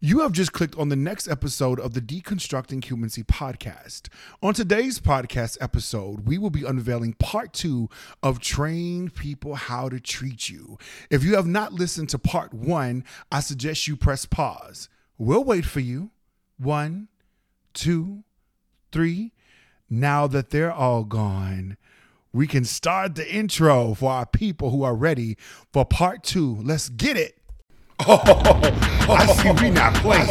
You have just clicked on the next episode of the Deconstructing Humancy podcast. On today's podcast episode, we will be unveiling part two of Train People How to Treat You. If you have not listened to part one, I suggest you press pause. We'll wait for you. One, two, three. Now that they're all gone, we can start the intro for our people who are ready for part two. Let's get it. Oh, I see we not playing.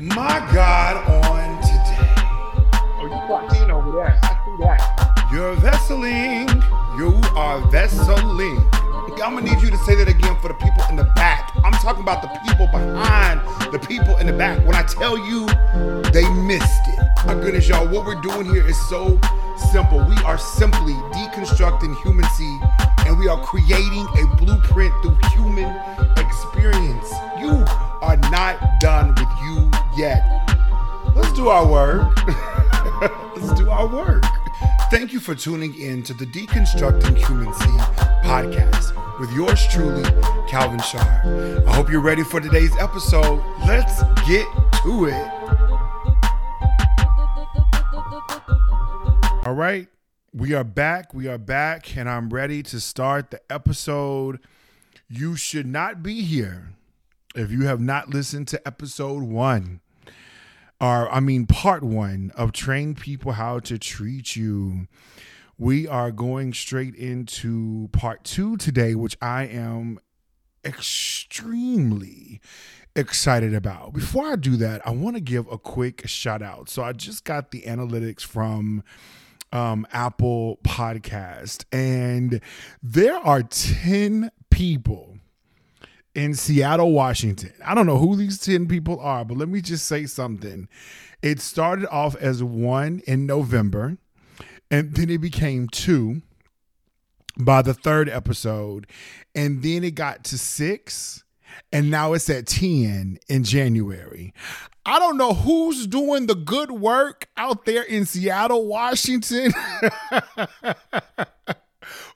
My God, on today. Oh, you clocked in over there. I see that. You're vesseling. You are vesseling. I'm gonna need you to say that again for the people in the back. I'm talking about the people behind the people in the back. When I tell you they missed it. My goodness, y'all, what we're doing here is so simple. We are simply deconstructing humancy and we are creating a blueprint through human experience. You are not done with you yet. Let's do our work. Let's do our work. Thank you for tuning in to the Deconstructing Humancy podcast with yours truly, Calvin Sharp. I hope you're ready for today's episode. Let's get to it. All right, we are back. We are back, and I'm ready to start the episode. You should not be here if you have not listened to episode one, or I mean, part one of Train People How to Treat You. We are going straight into part two today, which I am extremely excited about. Before I do that, I want to give a quick shout out. So I just got the analytics from um, Apple Podcast, and there are 10 people in Seattle, Washington. I don't know who these 10 people are, but let me just say something. It started off as one in November, and then it became two by the third episode, and then it got to six and now it's at 10 in January. I don't know who's doing the good work out there in Seattle, Washington,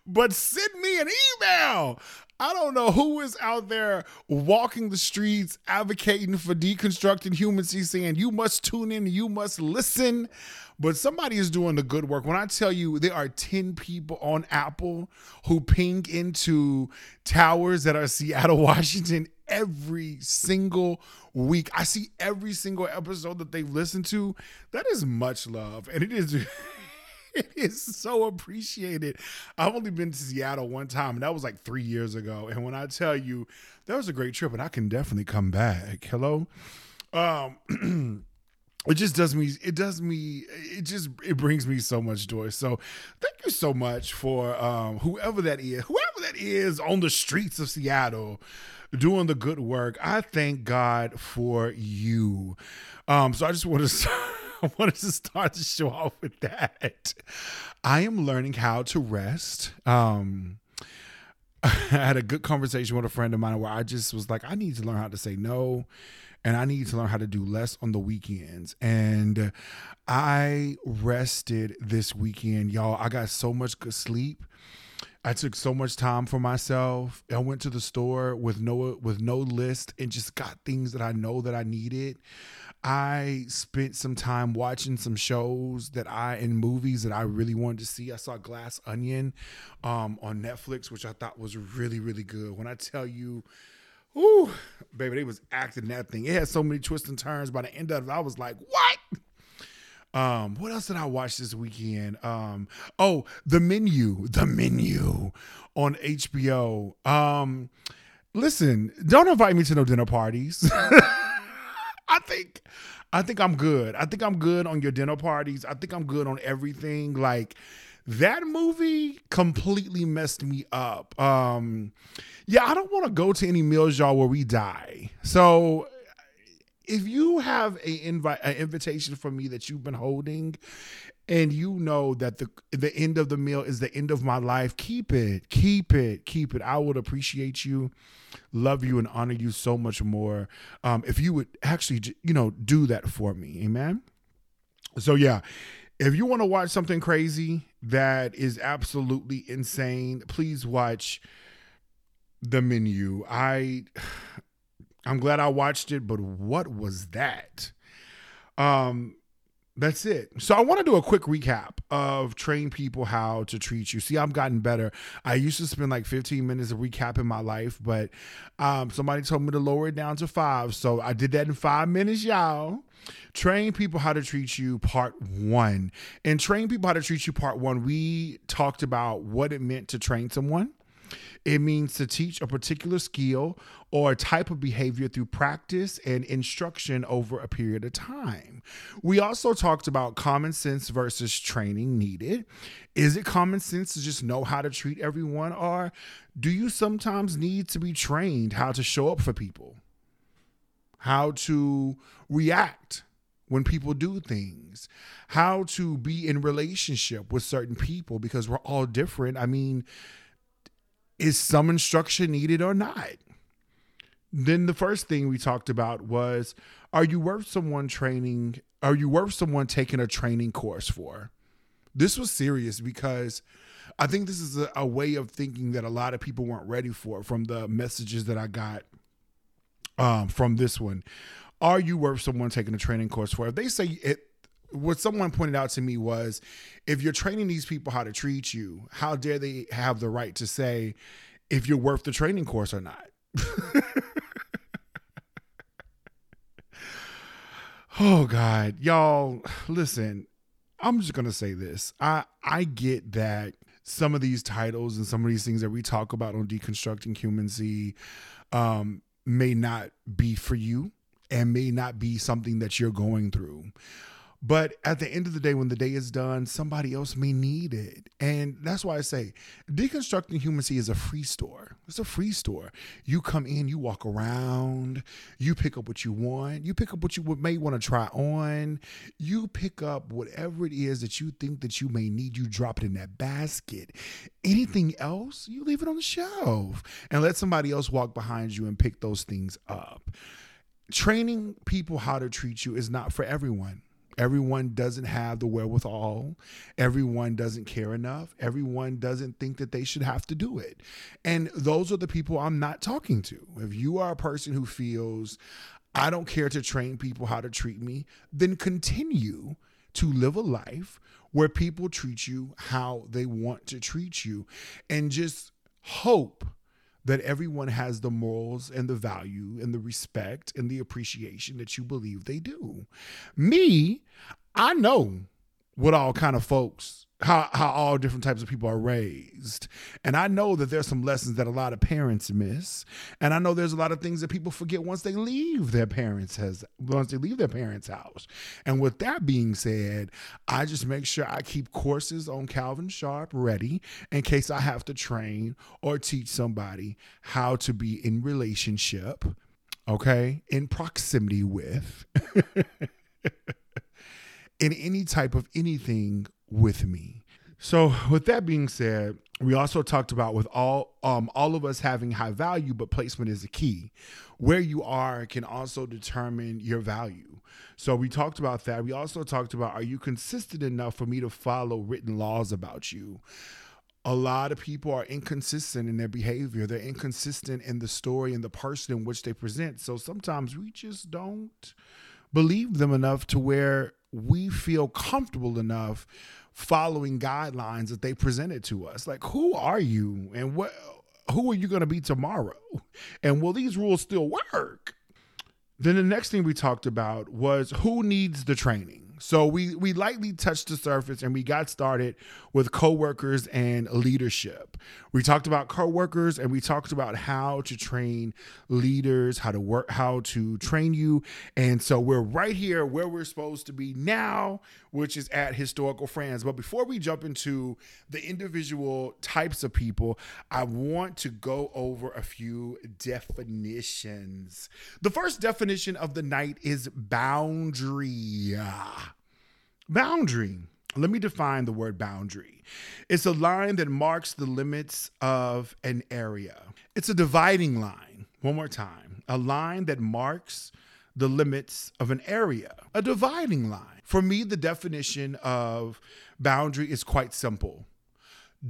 but send me an email. I don't know who is out there walking the streets advocating for deconstructing humancy, saying you must tune in, you must listen. But somebody is doing the good work. When I tell you there are 10 people on Apple who ping into towers that are Seattle, Washington every single week. I see every single episode that they've listened to. That is much love. And it is it is so appreciated. I've only been to Seattle one time, and that was like three years ago. And when I tell you that was a great trip, and I can definitely come back. Hello. Um it just does me it does me it just it brings me so much joy so thank you so much for um whoever that is whoever that is on the streets of seattle doing the good work i thank god for you um so i just want to I wanted to start the show off with that. I am learning how to rest. Um, I had a good conversation with a friend of mine where I just was like, I need to learn how to say no and I need to learn how to do less on the weekends. And I rested this weekend, y'all. I got so much good sleep. I took so much time for myself. I went to the store with no with no list and just got things that I know that I needed. I spent some time watching some shows that I and movies that I really wanted to see. I saw Glass Onion um, on Netflix, which I thought was really really good. When I tell you Ooh, baby, they was acting that thing. It had so many twists and turns. By the end of it, I was like, what? Um, what else did I watch this weekend? Um, oh, the menu, the menu on HBO. Um, listen, don't invite me to no dinner parties. I think I think I'm good. I think I'm good on your dinner parties. I think I'm good on everything. Like that movie completely messed me up. Um yeah, I don't want to go to any meals, y'all, where we die. So if you have a invite an invitation from me that you've been holding and you know that the the end of the meal is the end of my life keep it keep it keep it i would appreciate you love you and honor you so much more um, if you would actually you know do that for me amen so yeah if you want to watch something crazy that is absolutely insane please watch the menu. I I'm glad I watched it, but what was that? Um, that's it. So I want to do a quick recap of train people how to treat you. See, I've gotten better. I used to spend like 15 minutes of recapping my life, but um, somebody told me to lower it down to five. So I did that in five minutes, y'all. Train people how to treat you, part one. And train people how to treat you, part one, we talked about what it meant to train someone it means to teach a particular skill or a type of behavior through practice and instruction over a period of time. We also talked about common sense versus training needed. Is it common sense to just know how to treat everyone, or do you sometimes need to be trained how to show up for people? How to react when people do things, how to be in relationship with certain people because we're all different. I mean, is some instruction needed or not? Then the first thing we talked about was are you worth someone training? Are you worth someone taking a training course for? This was serious because I think this is a, a way of thinking that a lot of people weren't ready for from the messages that I got um, from this one. Are you worth someone taking a training course for? If they say it, what someone pointed out to me was if you're training these people how to treat you, how dare they have the right to say if you're worth the training course or not? oh God, y'all, listen. I'm just gonna say this. I I get that some of these titles and some of these things that we talk about on deconstructing humancy um, may not be for you and may not be something that you're going through. But at the end of the day, when the day is done, somebody else may need it. And that's why I say deconstructing humancy is a free store. It's a free store. You come in, you walk around, you pick up what you want, you pick up what you may want to try on, you pick up whatever it is that you think that you may need, you drop it in that basket. Anything else, you leave it on the shelf and let somebody else walk behind you and pick those things up. Training people how to treat you is not for everyone. Everyone doesn't have the wherewithal. Everyone doesn't care enough. Everyone doesn't think that they should have to do it. And those are the people I'm not talking to. If you are a person who feels, I don't care to train people how to treat me, then continue to live a life where people treat you how they want to treat you and just hope that everyone has the morals and the value and the respect and the appreciation that you believe they do. Me, I know what all kind of folks how how all different types of people are raised. And I know that there's some lessons that a lot of parents miss. And I know there's a lot of things that people forget once they leave their parents has once they leave their parents' house. And with that being said, I just make sure I keep courses on Calvin Sharp ready in case I have to train or teach somebody how to be in relationship, okay? In proximity with in any type of anything with me. So, with that being said, we also talked about with all um, all of us having high value, but placement is the key. Where you are can also determine your value. So we talked about that. We also talked about are you consistent enough for me to follow written laws about you? A lot of people are inconsistent in their behavior. They're inconsistent in the story and the person in which they present. So sometimes we just don't believe them enough to where we feel comfortable enough following guidelines that they presented to us. Like, who are you and what who are you going to be tomorrow? And will these rules still work? Then the next thing we talked about was who needs the training. So we we lightly touched the surface and we got started with coworkers and leadership. We talked about coworkers and we talked about how to train leaders, how to work, how to train you. And so we're right here where we're supposed to be now, which is at historical friends. But before we jump into the individual types of people, I want to go over a few definitions. The first definition of the night is boundary. Boundary. Let me define the word boundary. It's a line that marks the limits of an area. It's a dividing line. One more time. A line that marks the limits of an area. A dividing line. For me, the definition of boundary is quite simple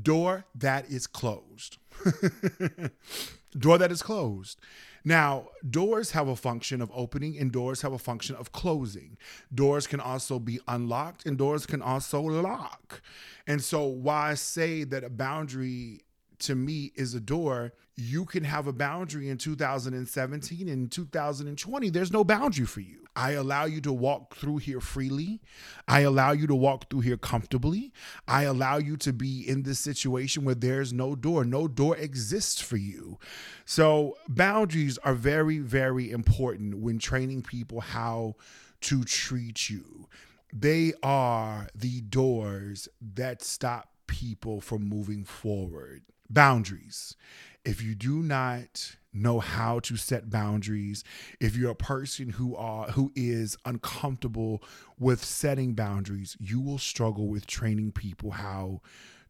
door that is closed. door that is closed. Now, doors have a function of opening and doors have a function of closing. Doors can also be unlocked and doors can also lock. And so, why I say that a boundary to me is a door. You can have a boundary in 2017 and 2020. There's no boundary for you. I allow you to walk through here freely. I allow you to walk through here comfortably. I allow you to be in this situation where there's no door. No door exists for you. So, boundaries are very, very important when training people how to treat you. They are the doors that stop people from moving forward boundaries. If you do not know how to set boundaries, if you're a person who are who is uncomfortable with setting boundaries, you will struggle with training people how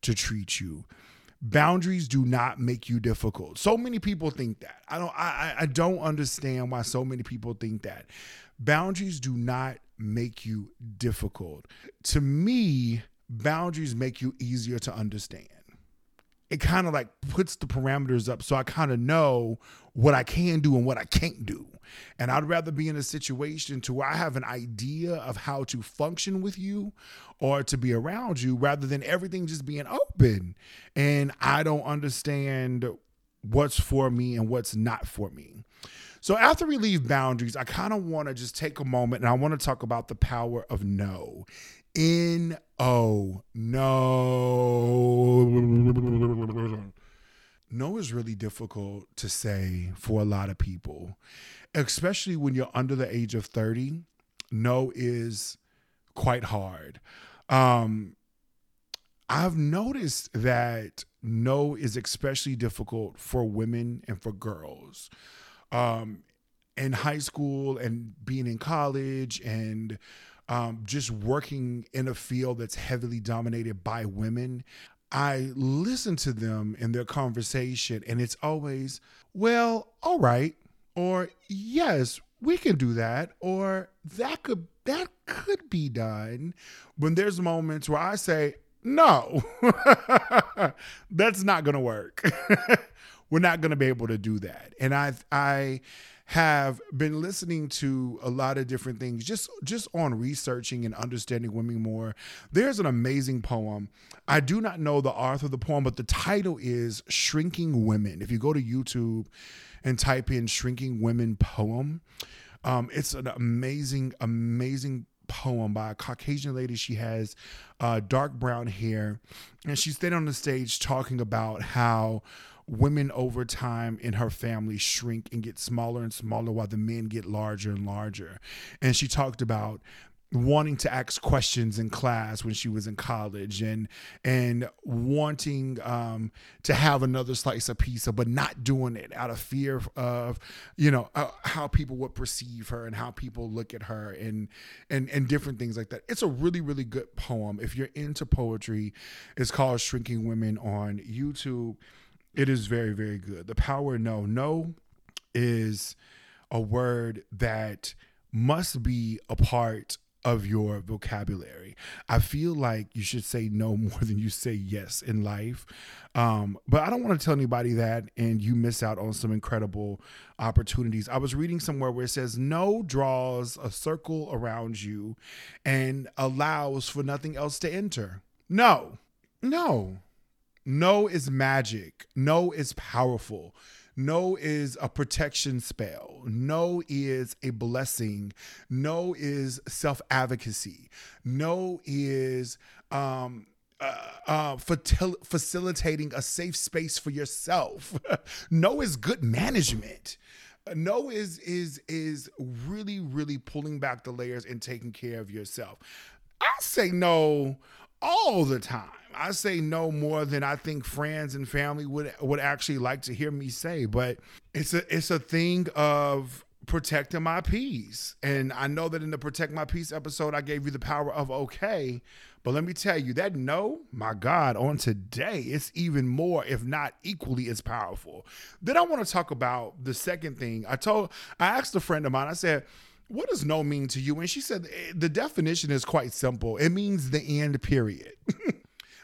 to treat you. Boundaries do not make you difficult. So many people think that. I don't I I don't understand why so many people think that. Boundaries do not make you difficult. To me, boundaries make you easier to understand it kind of like puts the parameters up so I kind of know what I can do and what I can't do. And I'd rather be in a situation to where I have an idea of how to function with you or to be around you rather than everything just being open and I don't understand what's for me and what's not for me. So after we leave boundaries, I kind of want to just take a moment and I want to talk about the power of no. N O. No. No is really difficult to say for a lot of people, especially when you're under the age of 30. No is quite hard. Um, I've noticed that no is especially difficult for women and for girls. Um, in high school and being in college and um, just working in a field that's heavily dominated by women, I listen to them in their conversation, and it's always, well, all right, or yes, we can do that, or that could that could be done. When there's moments where I say, no, that's not gonna work. We're not gonna be able to do that. And I I have been listening to a lot of different things just just on researching and understanding women more there's an amazing poem i do not know the author of the poem but the title is shrinking women if you go to youtube and type in shrinking women poem um, it's an amazing amazing poem by a Caucasian lady. She has uh, dark brown hair, and she's standing on the stage talking about how women over time in her family shrink and get smaller and smaller while the men get larger and larger. And she talked about wanting to ask questions in class when she was in college and and wanting um, to have another slice of pizza but not doing it out of fear of you know uh, how people would perceive her and how people look at her and and and different things like that. It's a really really good poem. If you're into poetry it's called shrinking women on youtube it is very, very good. The power no. No is a word that must be a part of your vocabulary. I feel like you should say no more than you say yes in life. Um, but I don't want to tell anybody that and you miss out on some incredible opportunities. I was reading somewhere where it says no draws a circle around you and allows for nothing else to enter. No, no. No is magic. No is powerful. No is a protection spell. No is a blessing. No is self advocacy. No is um, uh, uh, facilitating a safe space for yourself. no is good management. No is is is really really pulling back the layers and taking care of yourself. I say no all the time. I say no more than I think friends and family would would actually like to hear me say, but it's a it's a thing of protecting my peace. And I know that in the protect my peace episode I gave you the power of okay, but let me tell you that no, my God, on today it's even more if not equally as powerful. Then I want to talk about the second thing. I told I asked a friend of mine. I said, what does no mean to you? And she said, eh, the definition is quite simple. It means the end, period.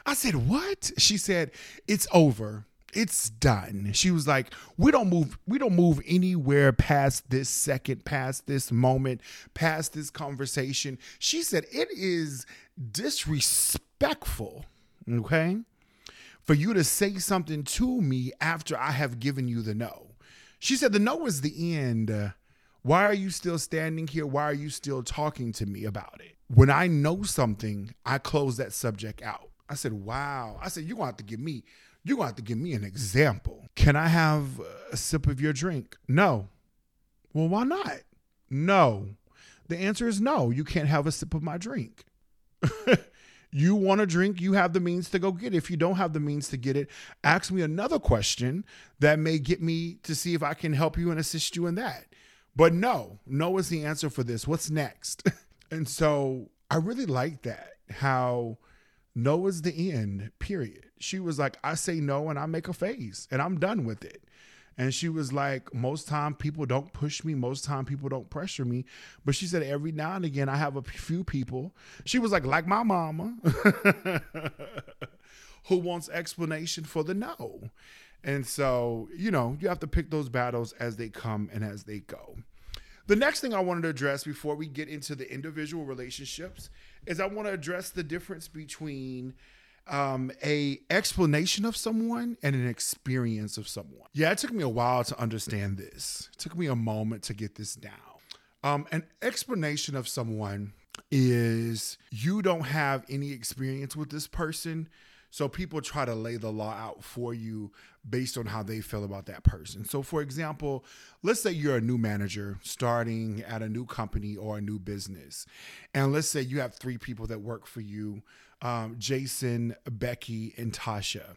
I said, what? She said, it's over. it's done. She was like, we don't move, we don't move anywhere past this second, past this moment, past this conversation. She said it is disrespectful, okay, for you to say something to me after I have given you the no. She said the no is the end. Why are you still standing here? Why are you still talking to me about it? When I know something, I close that subject out. I said, wow. I said, you're going to have to give me, you're going to have to give me an example. Can I have a sip of your drink? No. Well, why not? No. The answer is no. You can't have a sip of my drink. you want a drink, you have the means to go get it. If you don't have the means to get it, ask me another question that may get me to see if I can help you and assist you in that. But no, no is the answer for this. What's next? and so I really like that, how no is the end, period. She was like, I say no and I make a face and I'm done with it. And she was like, most time people don't push me, most time people don't pressure me. But she said every now and again I have a few people. She was like, like my mama, who wants explanation for the no. And so, you know, you have to pick those battles as they come and as they go. The next thing I wanted to address before we get into the individual relationships is I want to address the difference between um, a explanation of someone and an experience of someone. Yeah, it took me a while to understand this. It took me a moment to get this down. Um, an explanation of someone is you don't have any experience with this person. So people try to lay the law out for you based on how they feel about that person. So, for example, let's say you're a new manager starting at a new company or a new business. And let's say you have three people that work for you um, Jason, Becky, and Tasha.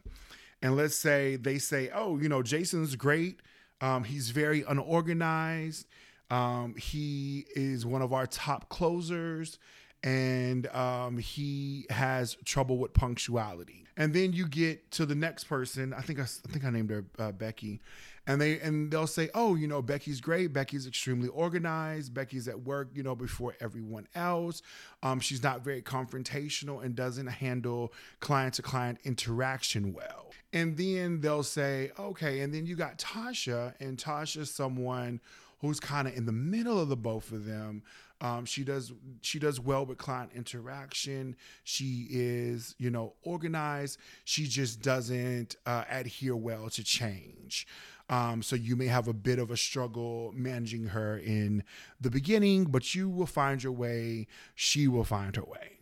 And let's say they say, oh, you know, Jason's great. Um, he's very unorganized. Um, he is one of our top closers and um, he has trouble with punctuality. And then you get to the next person. I think I, I think I named her uh, Becky, and they and they'll say, "Oh, you know, Becky's great. Becky's extremely organized. Becky's at work, you know, before everyone else. Um, she's not very confrontational and doesn't handle client to client interaction well." And then they'll say, "Okay," and then you got Tasha, and Tasha's someone who's kind of in the middle of the both of them. Um, she does she does well with client interaction. She is you know organized. She just doesn't uh, adhere well to change. Um, so you may have a bit of a struggle managing her in the beginning, but you will find your way. She will find her way.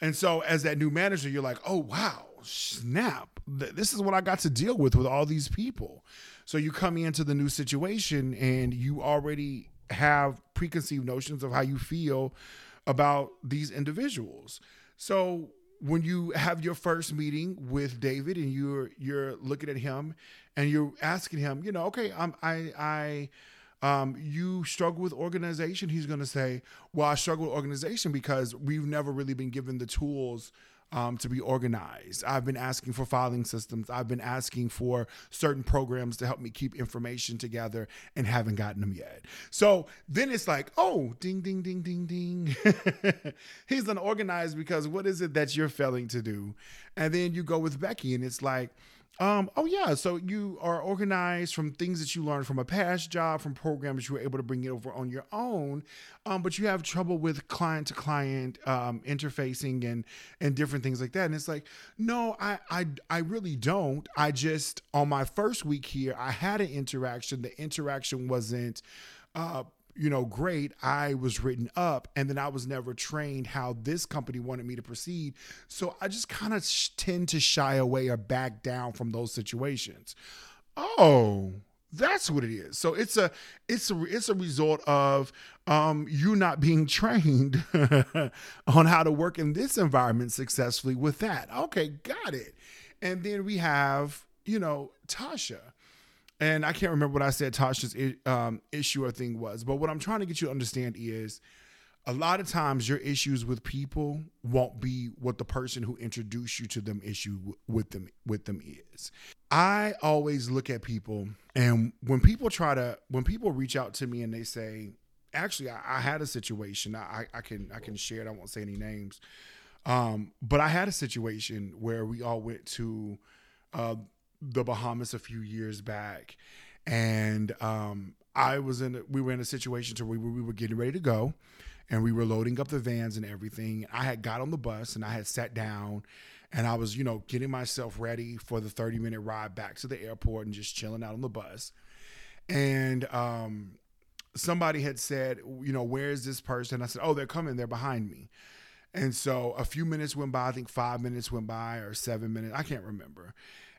And so as that new manager, you're like, oh wow, snap! This is what I got to deal with with all these people. So you come into the new situation and you already have preconceived notions of how you feel about these individuals. So when you have your first meeting with David and you're you're looking at him and you're asking him, you know, okay, I'm I I um, you struggle with organization, he's to say, Well, I struggle with organization because we've never really been given the tools um, to be organized. I've been asking for filing systems. I've been asking for certain programs to help me keep information together and haven't gotten them yet. So then it's like, oh, ding, ding, ding, ding, ding. He's unorganized because what is it that you're failing to do? And then you go with Becky and it's like, um, oh yeah, so you are organized from things that you learned from a past job, from programs you were able to bring it over on your own, um, but you have trouble with client to client um, interfacing and and different things like that. And it's like, no, I I I really don't. I just on my first week here, I had an interaction. The interaction wasn't uh, you know, great. I was written up and then I was never trained how this company wanted me to proceed. So I just kind of sh- tend to shy away or back down from those situations. Oh, that's what it is. So it's a it's a it's a result of um, you not being trained on how to work in this environment successfully with that. Okay, got it. And then we have, you know, Tasha and I can't remember what I said Tasha's um, issue or thing was, but what I'm trying to get you to understand is a lot of times your issues with people won't be what the person who introduced you to them issue with them with them is. I always look at people and when people try to when people reach out to me and they say, actually I, I had a situation, I, I can I can share it, I won't say any names. Um, but I had a situation where we all went to uh, the Bahamas a few years back, and um, I was in. We were in a situation to where we were getting ready to go, and we were loading up the vans and everything. I had got on the bus and I had sat down, and I was you know getting myself ready for the thirty minute ride back to the airport and just chilling out on the bus, and um, somebody had said, you know, where is this person? I said, oh, they're coming. They're behind me. And so a few minutes went by. I think five minutes went by or seven minutes. I can't remember.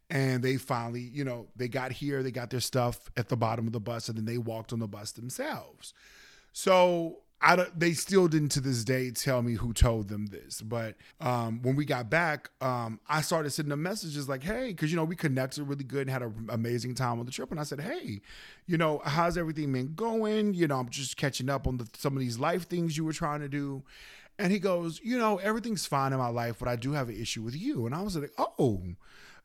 And they finally, you know, they got here, they got their stuff at the bottom of the bus, and then they walked on the bus themselves. So I don't, they still didn't to this day tell me who told them this. But um, when we got back, um, I started sending them messages like, hey, because, you know, we connected really good and had an amazing time on the trip. And I said, hey, you know, how's everything been going? You know, I'm just catching up on the, some of these life things you were trying to do. And he goes, you know, everything's fine in my life, but I do have an issue with you. And I was like, oh,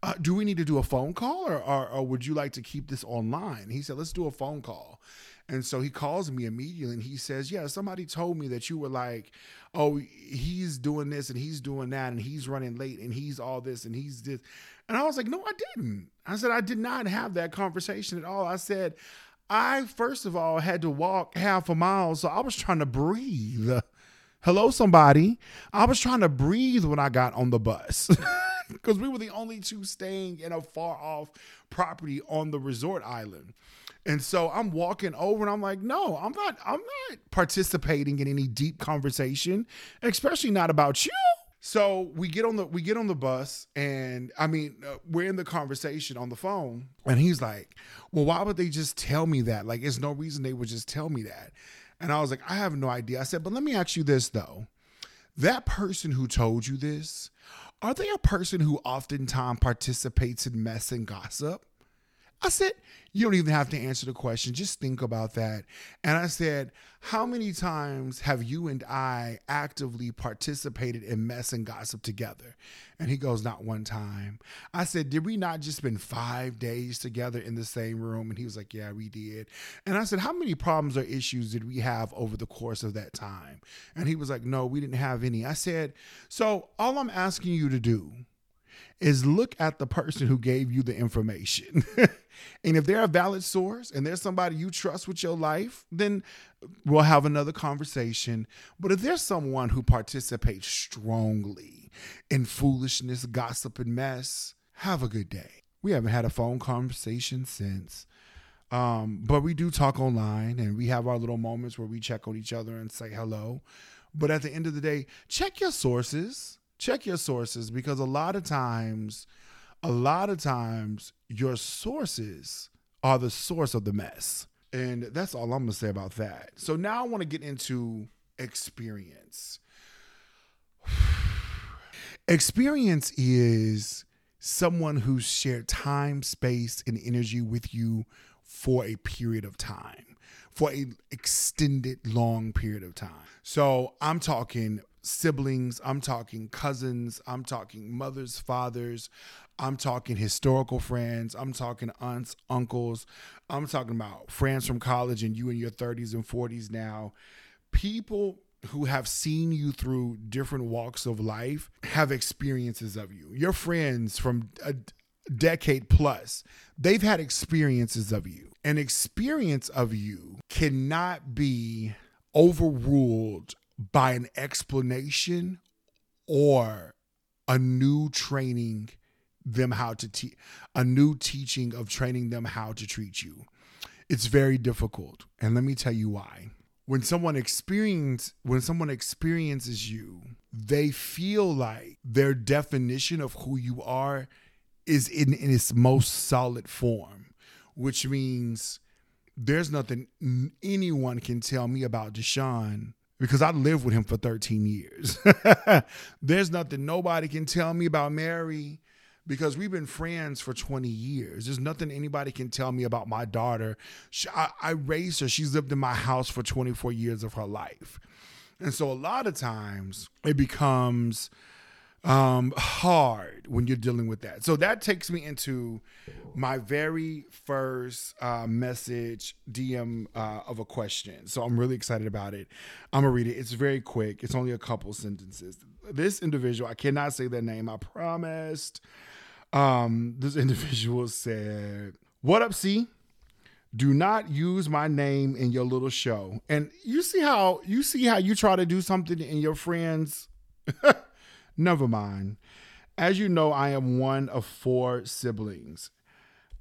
uh, do we need to do a phone call or, or, or would you like to keep this online? He said, let's do a phone call. And so he calls me immediately and he says, Yeah, somebody told me that you were like, oh, he's doing this and he's doing that and he's running late and he's all this and he's this. And I was like, No, I didn't. I said, I did not have that conversation at all. I said, I, first of all, had to walk half a mile. So I was trying to breathe. Hello, somebody. I was trying to breathe when I got on the bus because we were the only two staying in a far off property on the resort island. And so I'm walking over and I'm like, no, I'm not, I'm not participating in any deep conversation, especially not about you. So we get on the we get on the bus, and I mean uh, we're in the conversation on the phone, and he's like, "Well, why would they just tell me that? Like, there's no reason they would just tell me that." And I was like, "I have no idea." I said, "But let me ask you this though: that person who told you this, are they a person who oftentimes participates in mess and gossip?" I said, you don't even have to answer the question. Just think about that. And I said, How many times have you and I actively participated in mess and gossip together? And he goes, Not one time. I said, Did we not just spend five days together in the same room? And he was like, Yeah, we did. And I said, How many problems or issues did we have over the course of that time? And he was like, No, we didn't have any. I said, So all I'm asking you to do is look at the person who gave you the information. and if they're a valid source and there's somebody you trust with your life, then we'll have another conversation. But if there's someone who participates strongly in foolishness, gossip, and mess, have a good day. We haven't had a phone conversation since. Um, but we do talk online and we have our little moments where we check on each other and say hello. But at the end of the day, check your sources check your sources because a lot of times, a lot of times, your sources are the source of the mess. And that's all I'm to say about that. So now I want to get into experience. experience is someone who's shared time, space, and energy with you for a period of time, for a extended long period of time. So I'm talking siblings, I'm talking cousins, I'm talking mothers, fathers, I'm talking historical friends, I'm talking aunts, uncles, I'm talking about friends from college and you in your 30s and 40s now. People who have seen you through different walks of life have experiences of you. Your friends from a decade plus, they've had experiences of you. An experience of you cannot be overruled by an explanation or a new training them how to teach a new teaching of training them how to treat you. It's very difficult and let me tell you why. When someone experience when someone experiences you they feel like their definition of who you are is in, in its most solid form which means there's nothing anyone can tell me about Deshaun because I lived with him for 13 years. There's nothing nobody can tell me about Mary because we've been friends for 20 years. There's nothing anybody can tell me about my daughter. She, I, I raised her. She's lived in my house for 24 years of her life. And so a lot of times it becomes um, hard when you're dealing with that. So that takes me into my very first uh, message DM uh, of a question. So I'm really excited about it. I'm gonna read it. It's very quick. It's only a couple sentences. This individual, I cannot say their name. I promised. Um, this individual said, What up, C? Do not use my name in your little show. And you see how you see how you try to do something in your friends. Never mind. As you know, I am one of four siblings.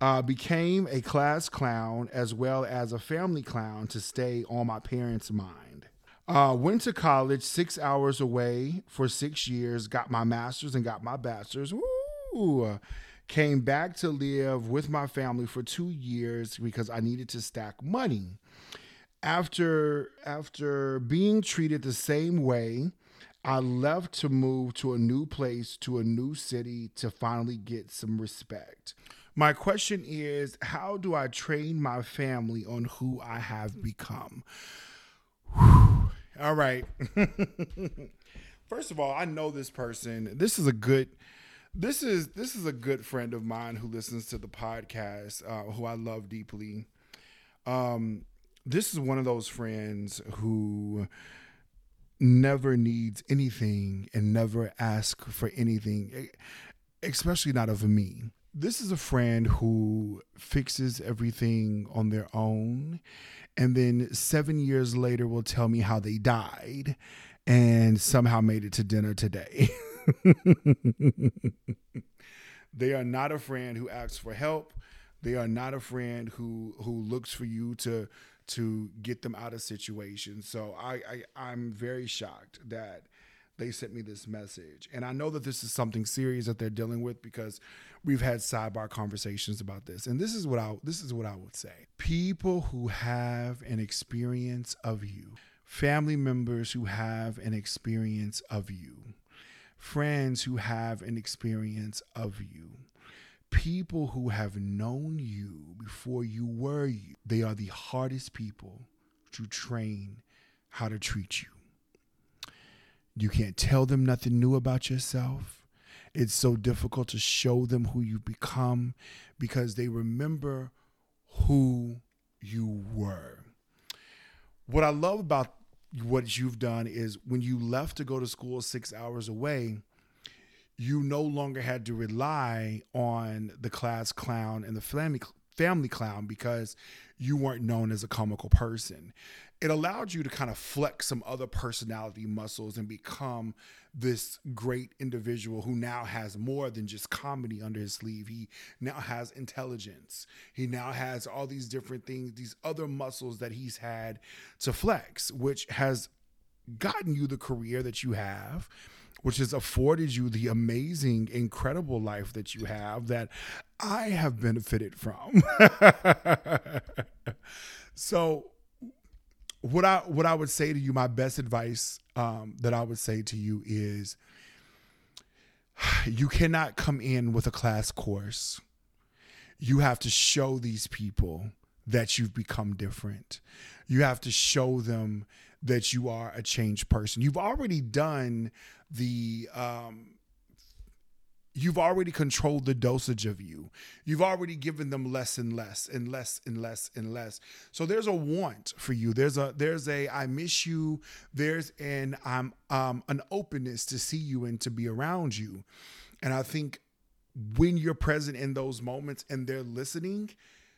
Uh, became a class clown as well as a family clown to stay on my parents' mind. Uh, went to college six hours away for six years, got my master's and got my bachelor's. Came back to live with my family for two years because I needed to stack money. After after being treated the same way, I left to move to a new place, to a new city to finally get some respect. My question is how do I train my family on who I have become? Whew. All right. First of all, I know this person. This is a good this is this is a good friend of mine who listens to the podcast, uh, who I love deeply. Um, this is one of those friends who never needs anything and never ask for anything, especially not of me. This is a friend who fixes everything on their own and then seven years later will tell me how they died and somehow made it to dinner today. they are not a friend who asks for help. They are not a friend who who looks for you to to get them out of situations. So I, I I'm very shocked that they sent me this message. And I know that this is something serious that they're dealing with because we've had sidebar conversations about this. And this is what I this is what I would say. People who have an experience of you, family members who have an experience of you, friends who have an experience of you, people who have known you before you were you, they are the hardest people to train how to treat you. You can't tell them nothing new about yourself. It's so difficult to show them who you become because they remember who you were. What I love about what you've done is when you left to go to school six hours away, you no longer had to rely on the class clown and the family family clown because you weren't known as a comical person. It allowed you to kind of flex some other personality muscles and become this great individual who now has more than just comedy under his sleeve. He now has intelligence. He now has all these different things, these other muscles that he's had to flex, which has gotten you the career that you have which has afforded you the amazing, incredible life that you have that I have benefited from. so, what I what I would say to you, my best advice um, that I would say to you is, you cannot come in with a class course. You have to show these people that you've become different. You have to show them that you are a changed person. You've already done the um, you've already controlled the dosage of you. You've already given them less and less and less and less and less. So there's a want for you. There's a there's a I miss you. There's an I'm um an openness to see you and to be around you. And I think when you're present in those moments and they're listening,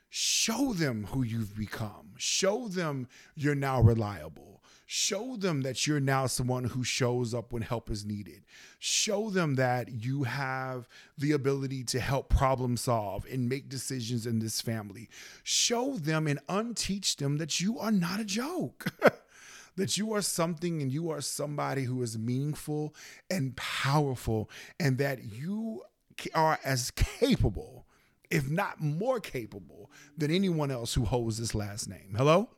show them who you've become. Show them you're now reliable. Show them that you're now someone who shows up when help is needed. Show them that you have the ability to help problem solve and make decisions in this family. Show them and unteach them that you are not a joke. that you are something and you are somebody who is meaningful and powerful, and that you are as capable, if not more capable, than anyone else who holds this last name. Hello?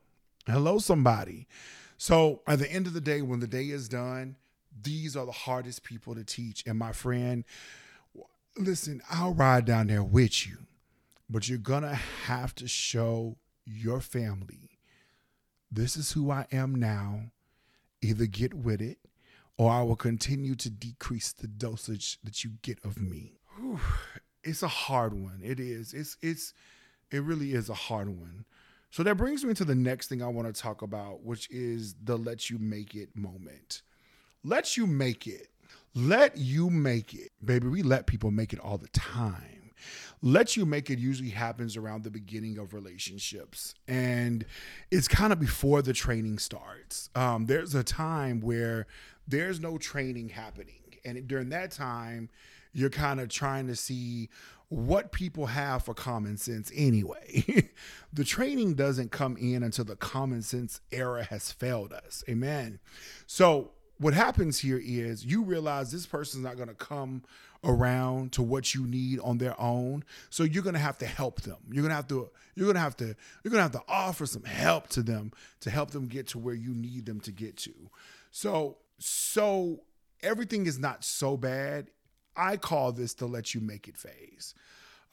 Hello, somebody. So at the end of the day, when the day is done, these are the hardest people to teach. And my friend, listen, I'll ride down there with you, but you're going to have to show your family this is who I am now. Either get with it or I will continue to decrease the dosage that you get of me. Whew. It's a hard one. It is. It's it's it really is a hard one. So that brings me to the next thing I want to talk about, which is the let you make it moment. Let you make it. let you make it. Baby, we let people make it all the time. Let you make it usually happens around the beginning of relationships. And it's kind of before the training starts. Um, there's a time where there's no training happening. And during that time, you're kind of trying to see what people have for common sense anyway. the training doesn't come in until the common sense era has failed us. Amen. So, what happens here is you realize this person's not going to come around to what you need on their own so you're going to have to help them you're going to have to you're going to have to you're going to have to offer some help to them to help them get to where you need them to get to so so everything is not so bad i call this to let you make it phase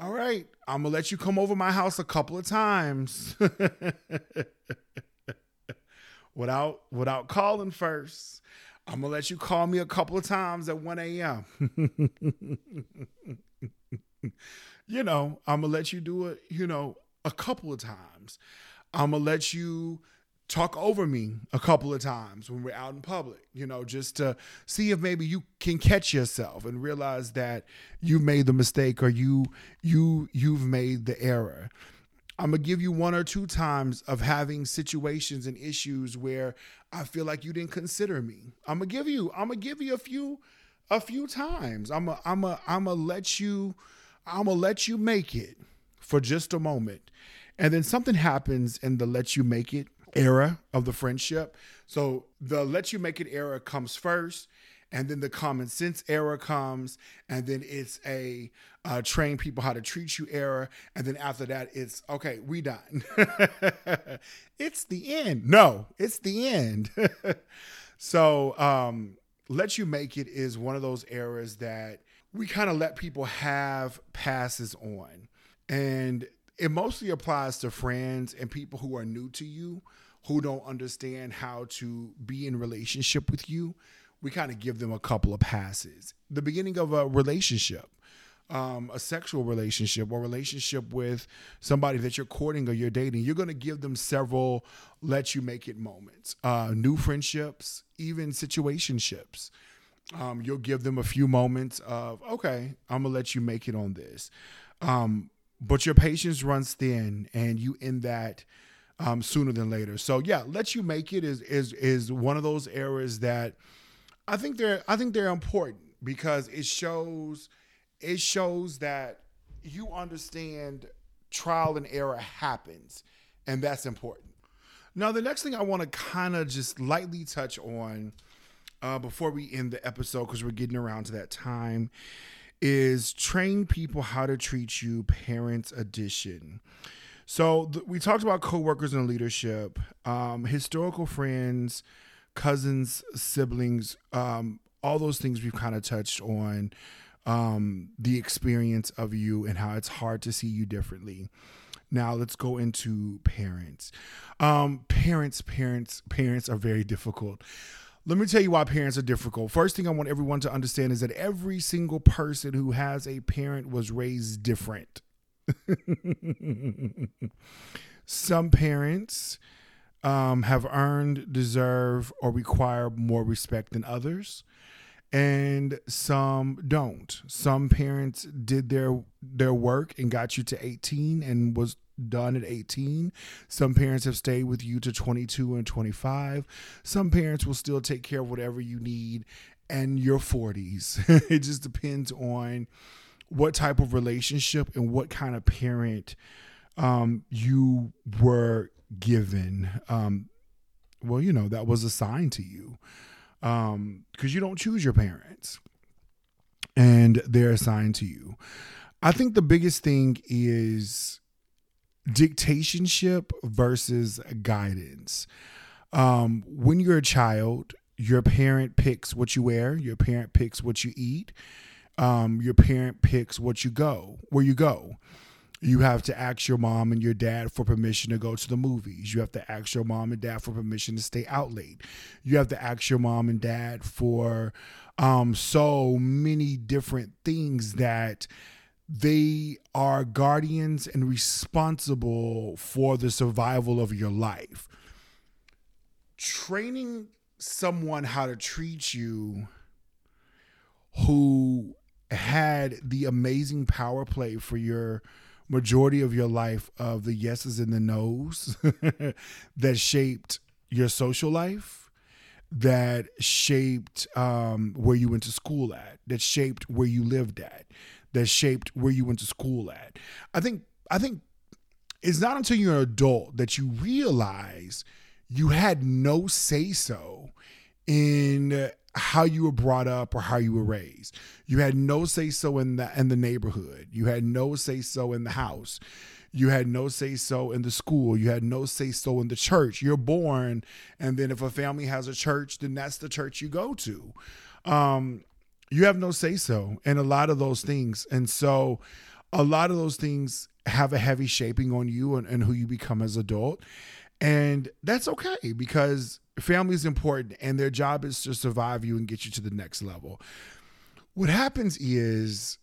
all right i'm to let you come over my house a couple of times without without calling first I'm gonna let you call me a couple of times at 1 a.m. you know, I'm gonna let you do it, you know, a couple of times. I'm gonna let you talk over me a couple of times when we're out in public, you know, just to see if maybe you can catch yourself and realize that you made the mistake or you you you've made the error. I'm gonna give you one or two times of having situations and issues where I feel like you didn't consider me. I'm gonna give you. I'm gonna give you a few, a few times. I'm a. I'm a. I'm gonna let you. I'm gonna let you make it for just a moment, and then something happens in the let you make it era of the friendship. So the let you make it era comes first, and then the common sense era comes, and then it's a uh, train people how to treat you era, and then after that it's okay, we done. it's the end. No, it's the end. so um, let you make it is one of those eras that we kind of let people have passes on, and it mostly applies to friends and people who are new to you who don't understand how to be in relationship with you we kind of give them a couple of passes. The beginning of a relationship, um, a sexual relationship or relationship with somebody that you're courting or you're dating, you're going to give them several let you make it moments. Uh, new friendships, even situationships. Um, you'll give them a few moments of, okay, I'm going to let you make it on this. Um, but your patience runs thin and you end that um, sooner than later. So yeah, let you make it is is is one of those eras that I think they're I think they're important because it shows it shows that you understand trial and error happens and that's important. Now the next thing I want to kind of just lightly touch on uh, before we end the episode because we're getting around to that time is train people how to treat you parents edition. So th- we talked about coworkers and leadership, um, historical friends, cousins, siblings, um, all those things we've kind of touched on. Um, the experience of you and how it's hard to see you differently. Now let's go into parents. Um, parents, parents, parents are very difficult. Let me tell you why parents are difficult. First thing I want everyone to understand is that every single person who has a parent was raised different. Some parents um, have earned, deserve, or require more respect than others, and some don't. Some parents did their their work and got you to 18 and was done at 18. Some parents have stayed with you to 22 and 25. Some parents will still take care of whatever you need and your 40s. it just depends on what type of relationship and what kind of parent um, you were given. Um, well, you know, that was assigned to you because um, you don't choose your parents and they're assigned to you. I think the biggest thing is dictatorship versus guidance. Um, when you're a child, your parent picks what you wear, your parent picks what you eat, um, your parent picks what you go, where you go. You have to ask your mom and your dad for permission to go to the movies. You have to ask your mom and dad for permission to stay out late. You have to ask your mom and dad for um, so many different things that they are guardians and responsible for the survival of your life. Training someone how to treat you who had the amazing power play for your majority of your life of the yeses and the nos that shaped your social life that shaped um, where you went to school at that shaped where you lived at that shaped where you went to school at i think i think it's not until you're an adult that you realize you had no say so in how you were brought up or how you were raised. You had no say so in the in the neighborhood. You had no say so in the house. You had no say so in the school. You had no say so in the church. You're born, and then if a family has a church, then that's the church you go to. Um, you have no say so in a lot of those things, and so a lot of those things have a heavy shaping on you and, and who you become as adult. And that's okay because family is important and their job is to survive you and get you to the next level. What happens is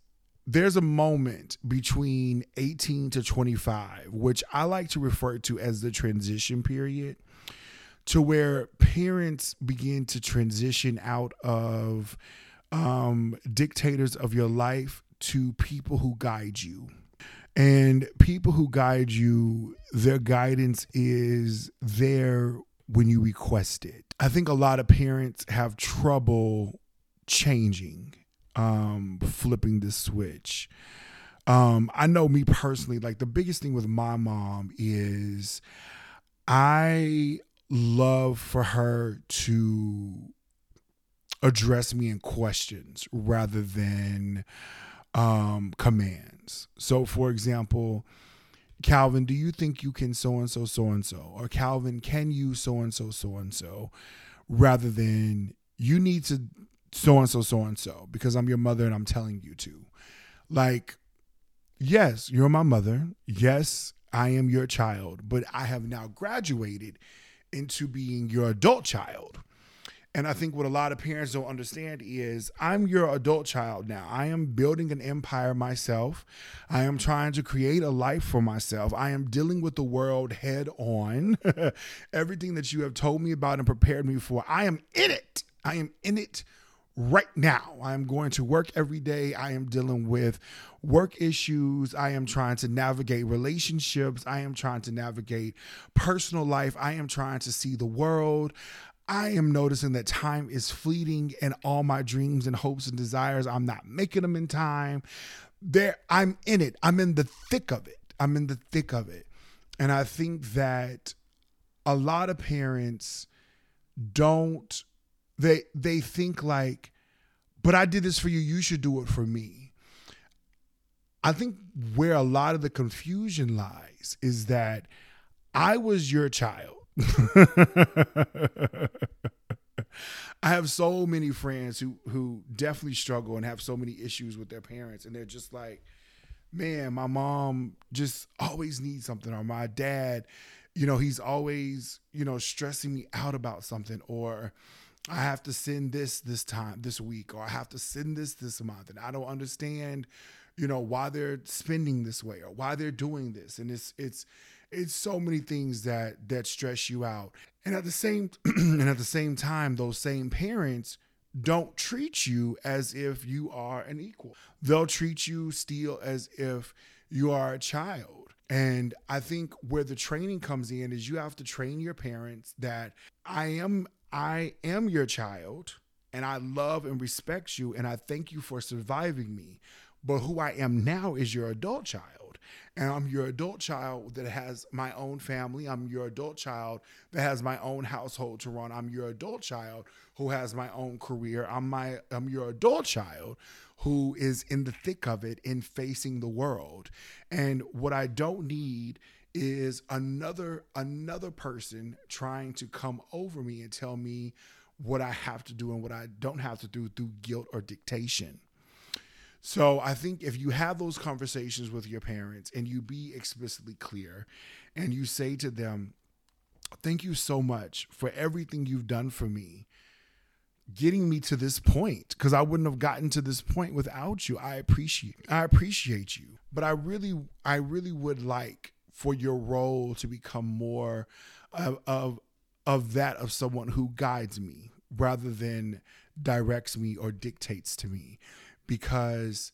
there's a moment between 18 to 25, which I like to refer to as the transition period, to where parents begin to transition out of um, dictators of your life to people who guide you. And people who guide you, their guidance is there when you request it. I think a lot of parents have trouble changing, um, flipping the switch. Um, I know me personally, like the biggest thing with my mom is I love for her to address me in questions rather than um, commands. So, for example, Calvin, do you think you can so and so, so and so? Or Calvin, can you so and so, so and so? Rather than you need to so and so, so and so because I'm your mother and I'm telling you to. Like, yes, you're my mother. Yes, I am your child, but I have now graduated into being your adult child. And I think what a lot of parents don't understand is I'm your adult child now. I am building an empire myself. I am trying to create a life for myself. I am dealing with the world head on. Everything that you have told me about and prepared me for, I am in it. I am in it right now. I am going to work every day. I am dealing with work issues. I am trying to navigate relationships. I am trying to navigate personal life. I am trying to see the world. I am noticing that time is fleeting and all my dreams and hopes and desires, I'm not making them in time. There, I'm in it. I'm in the thick of it. I'm in the thick of it. And I think that a lot of parents don't they they think like, but I did this for you, you should do it for me. I think where a lot of the confusion lies is that I was your child. I have so many friends who who definitely struggle and have so many issues with their parents, and they're just like, man, my mom just always needs something, or my dad, you know, he's always you know stressing me out about something, or I have to send this this time this week, or I have to send this this month, and I don't understand, you know, why they're spending this way or why they're doing this, and it's it's it's so many things that that stress you out. And at the same and at the same time those same parents don't treat you as if you are an equal. They'll treat you still as if you are a child. And i think where the training comes in is you have to train your parents that i am i am your child and i love and respect you and i thank you for surviving me but who i am now is your adult child and I'm your adult child that has my own family. I'm your adult child that has my own household to run. I'm your adult child who has my own career. I'm my I'm your adult child who is in the thick of it in facing the world. And what I don't need is another another person trying to come over me and tell me what I have to do and what I don't have to do through guilt or dictation. So I think if you have those conversations with your parents and you be explicitly clear and you say to them, Thank you so much for everything you've done for me, getting me to this point, because I wouldn't have gotten to this point without you. I appreciate I appreciate you. But I really, I really would like for your role to become more of, of of that of someone who guides me rather than directs me or dictates to me because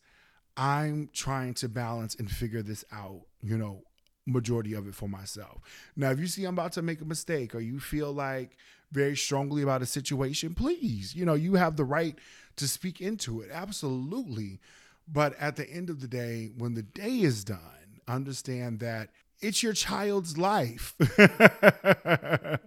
I'm trying to balance and figure this out, you know, majority of it for myself. Now, if you see I'm about to make a mistake or you feel like very strongly about a situation, please, you know, you have the right to speak into it. Absolutely. But at the end of the day, when the day is done, understand that it's your child's life.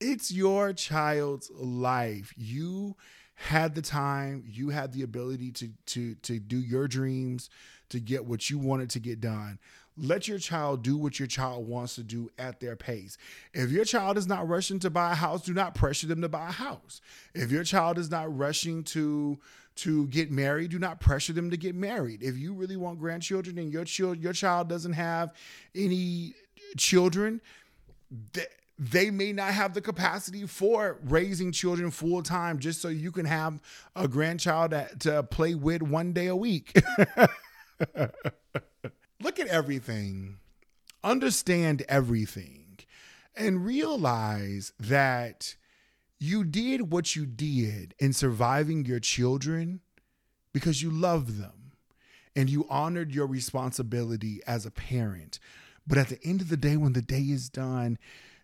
it's your child's life. You had the time, you had the ability to to to do your dreams, to get what you wanted to get done. Let your child do what your child wants to do at their pace. If your child is not rushing to buy a house, do not pressure them to buy a house. If your child is not rushing to to get married, do not pressure them to get married. If you really want grandchildren and your child your child doesn't have any children, they may not have the capacity for raising children full time just so you can have a grandchild to play with one day a week. Look at everything, understand everything, and realize that you did what you did in surviving your children because you loved them and you honored your responsibility as a parent. But at the end of the day, when the day is done,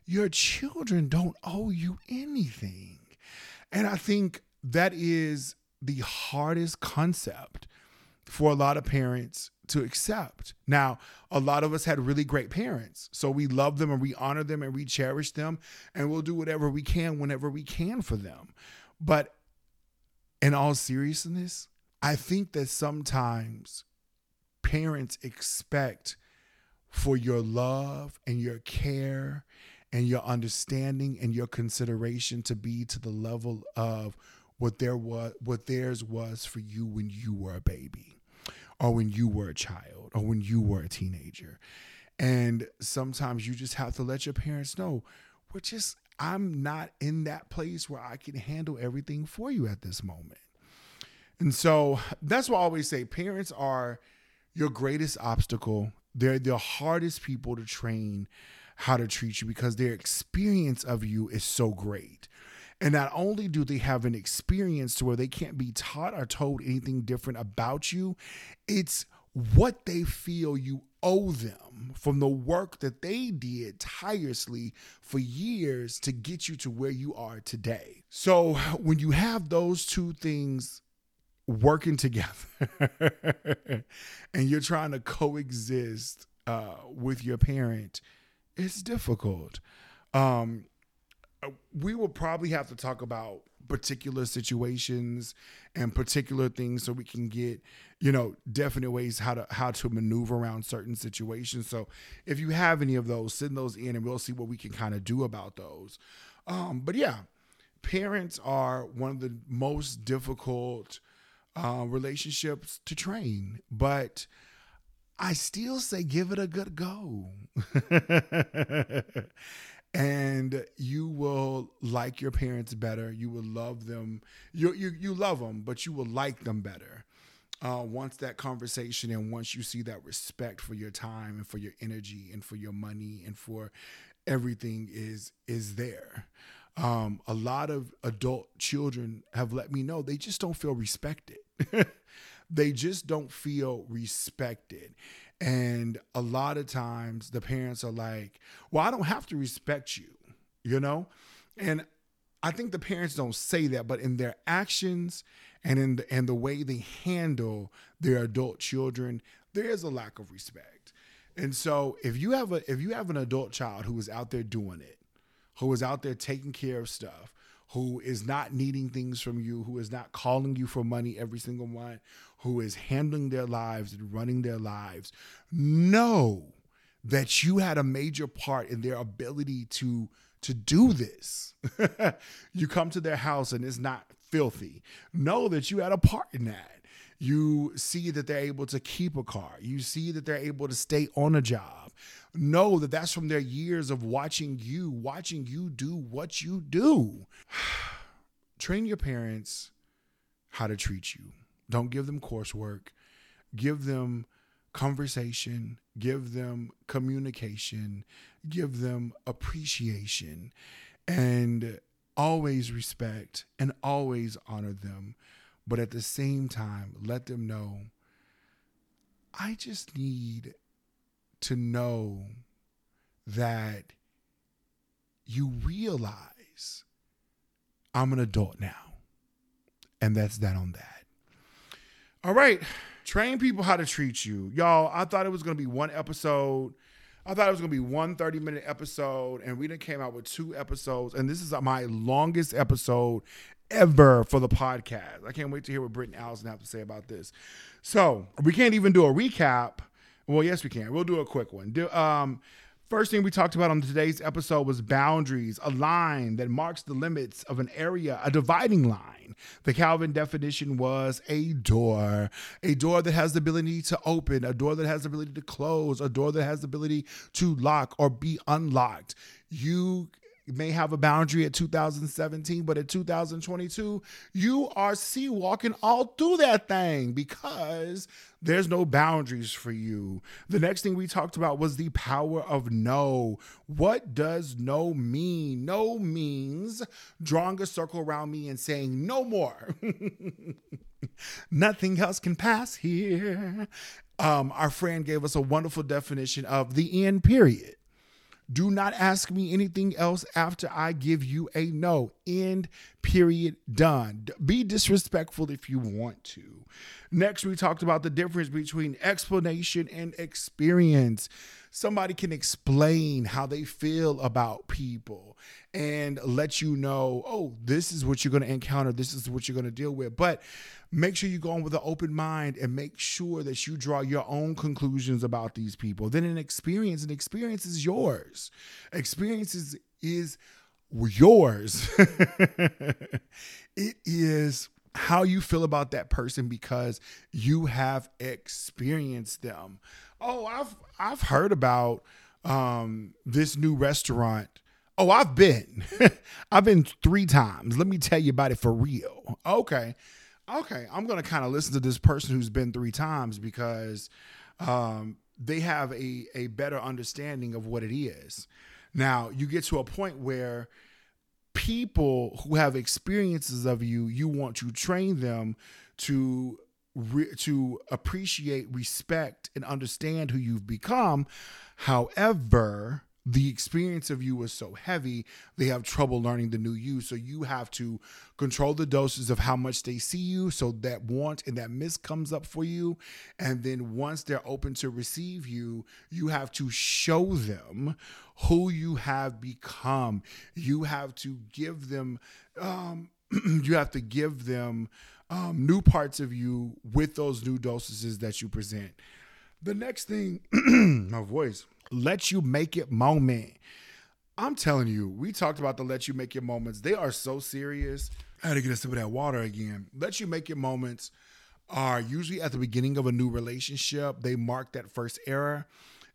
your children don't owe you anything. And I think that is the hardest concept for a lot of parents to accept. Now, a lot of us had really great parents. So we love them and we honor them and we cherish them and we'll do whatever we can whenever we can for them. But in all seriousness, I think that sometimes parents expect for your love and your care and your understanding and your consideration to be to the level of what there was what theirs was for you when you were a baby or when you were a child or when you were a teenager. And sometimes you just have to let your parents know we're just i'm not in that place where i can handle everything for you at this moment. And so that's why i always say parents are your greatest obstacle. They're the hardest people to train how to treat you because their experience of you is so great. And not only do they have an experience to where they can't be taught or told anything different about you, it's what they feel you owe them from the work that they did tirelessly for years to get you to where you are today. So when you have those two things working together and you're trying to coexist uh, with your parent, it's difficult. Um, we will probably have to talk about particular situations and particular things so we can get you know definite ways how to how to maneuver around certain situations so if you have any of those send those in and we'll see what we can kind of do about those um, but yeah parents are one of the most difficult uh, relationships to train but I still say give it a good go. and you will like your parents better. You will love them. You you you love them, but you will like them better. Uh, once that conversation and once you see that respect for your time and for your energy and for your money and for everything is is there. Um, a lot of adult children have let me know they just don't feel respected. they just don't feel respected. And a lot of times the parents are like, well, I don't have to respect you, you know? And I think the parents don't say that, but in their actions and in the, and the way they handle their adult children, there is a lack of respect. And so if you have a if you have an adult child who is out there doing it, who is out there taking care of stuff, who is not needing things from you, who is not calling you for money every single month, who is handling their lives and running their lives, know that you had a major part in their ability to to do this. you come to their house and it's not filthy. Know that you had a part in that. You see that they're able to keep a car. You see that they're able to stay on a job. Know that that's from their years of watching you, watching you do what you do. Train your parents how to treat you. Don't give them coursework. Give them conversation, give them communication, give them appreciation. And always respect and always honor them. But at the same time, let them know I just need to know that you realize I'm an adult now. And that's that on that. All right. Train people how to treat you. Y'all, I thought it was going to be one episode. I thought it was going to be one 30 minute episode, and we done came out with two episodes. And this is my longest episode ever for the podcast. I can't wait to hear what Britt and Allison have to say about this. So we can't even do a recap. Well, yes, we can. We'll do a quick one. Do, um, First thing we talked about on today's episode was boundaries, a line that marks the limits of an area, a dividing line. The Calvin definition was a door, a door that has the ability to open, a door that has the ability to close, a door that has the ability to lock or be unlocked. You may have a boundary at 2017, but at 2022, you are sea walking all through that thing because there's no boundaries for you. The next thing we talked about was the power of no. What does no mean? No means drawing a circle around me and saying no more. Nothing else can pass here. Um, our friend gave us a wonderful definition of the end period. Do not ask me anything else after I give you a no. End, period, done. Be disrespectful if you want to. Next, we talked about the difference between explanation and experience. Somebody can explain how they feel about people and let you know, oh, this is what you're going to encounter, this is what you're going to deal with. But make sure you go on with an open mind and make sure that you draw your own conclusions about these people. Then an experience, an experience is yours. Experience is, is yours. it is how you feel about that person because you have experienced them. Oh, I've I've heard about um, this new restaurant. Oh, I've been. I've been three times. Let me tell you about it for real. Okay. Okay. I'm going to kind of listen to this person who's been three times because um, they have a, a better understanding of what it is. Now, you get to a point where people who have experiences of you, you want to train them to to appreciate, respect, and understand who you've become. However, the experience of you is so heavy, they have trouble learning the new you. So you have to control the doses of how much they see you so that want and that miss comes up for you. And then once they're open to receive you, you have to show them who you have become. You have to give them, um, you have to give them um, new parts of you with those new dosages that you present. The next thing, my voice let you make it moment. I'm telling you, we talked about the let you make your moments. They are so serious. I had to get a sip of that water again. Let you make your moments are usually at the beginning of a new relationship. They mark that first era.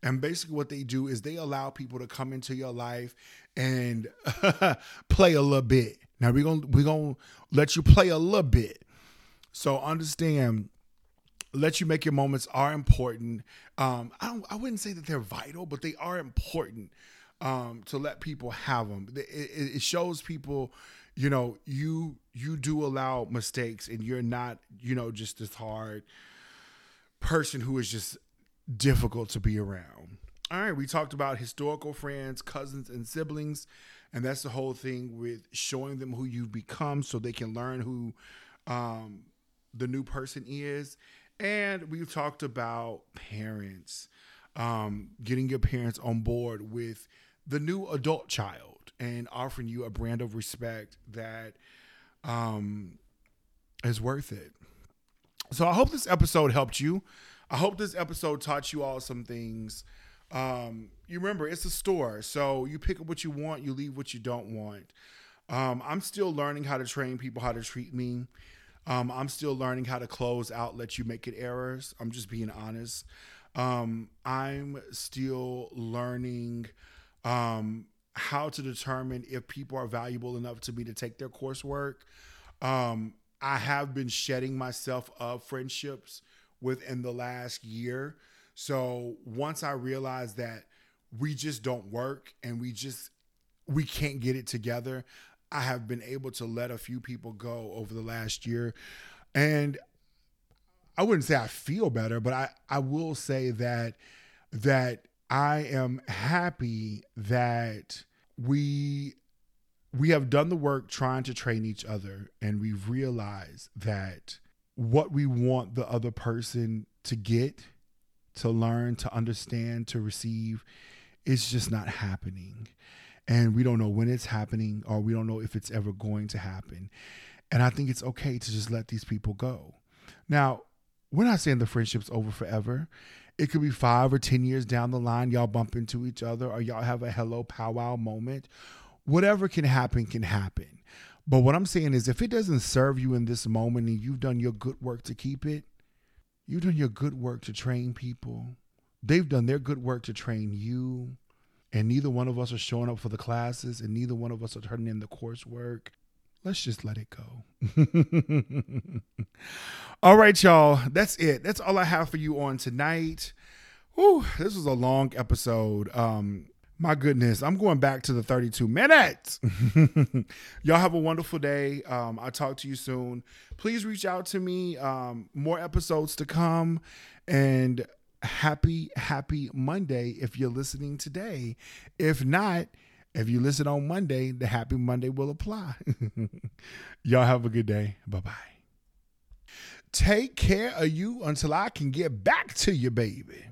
And basically, what they do is they allow people to come into your life and play a little bit. Now we're gonna we're gonna let you play a little bit. So understand let you make your moments are important. Um, I don't. I wouldn't say that they're vital, but they are important um, to let people have them. It, it, shows people, you know, you you do allow mistakes, and you're not, you know, just this hard person who is just difficult to be around. All right, we talked about historical friends, cousins, and siblings, and that's the whole thing with showing them who you've become, so they can learn who um, the new person is and we've talked about parents, um, getting your parents on board with the new adult child and offering you a brand of respect that um, is worth it. So I hope this episode helped you. I hope this episode taught you all some things. Um, you remember, it's a store, so you pick up what you want, you leave what you don't want. Um, I'm still learning how to train people how to treat me. Um, I'm still learning how to close out, let you make it errors. I'm just being honest. Um, I'm still learning um, how to determine if people are valuable enough to me to take their coursework. Um, I have been shedding myself of friendships within the last year. So once I realized that we just don't work and we just we can't get it together, I have been able to let a few people go over the last year. And I wouldn't say I feel better, but I, I will say that that I am happy that we we have done the work trying to train each other and we've realized that what we want the other person to get, to learn, to understand, to receive is just not happening. And we don't know when it's happening or we don't know if it's ever going to happen. And I think it's okay to just let these people go. Now, we're not saying the friendship's over forever. It could be five or 10 years down the line, y'all bump into each other or y'all have a hello powwow moment whatever can happen can happen. But what I'm saying is, if it doesn't serve you in this moment and you've done your good work to keep it, you've done your good work to train people. They've done their good work to train you. And neither one of us are showing up for the classes and neither one of us are turning in the coursework. Let's just let it go. all right, y'all. That's it. That's all I have for you on tonight. Whew, this was a long episode. Um, my goodness, I'm going back to the 32 minutes. Y'all have a wonderful day. Um, I'll talk to you soon. Please reach out to me. Um, more episodes to come. And happy, happy Monday if you're listening today. If not, if you listen on Monday, the happy Monday will apply. Y'all have a good day. Bye bye. Take care of you until I can get back to you, baby.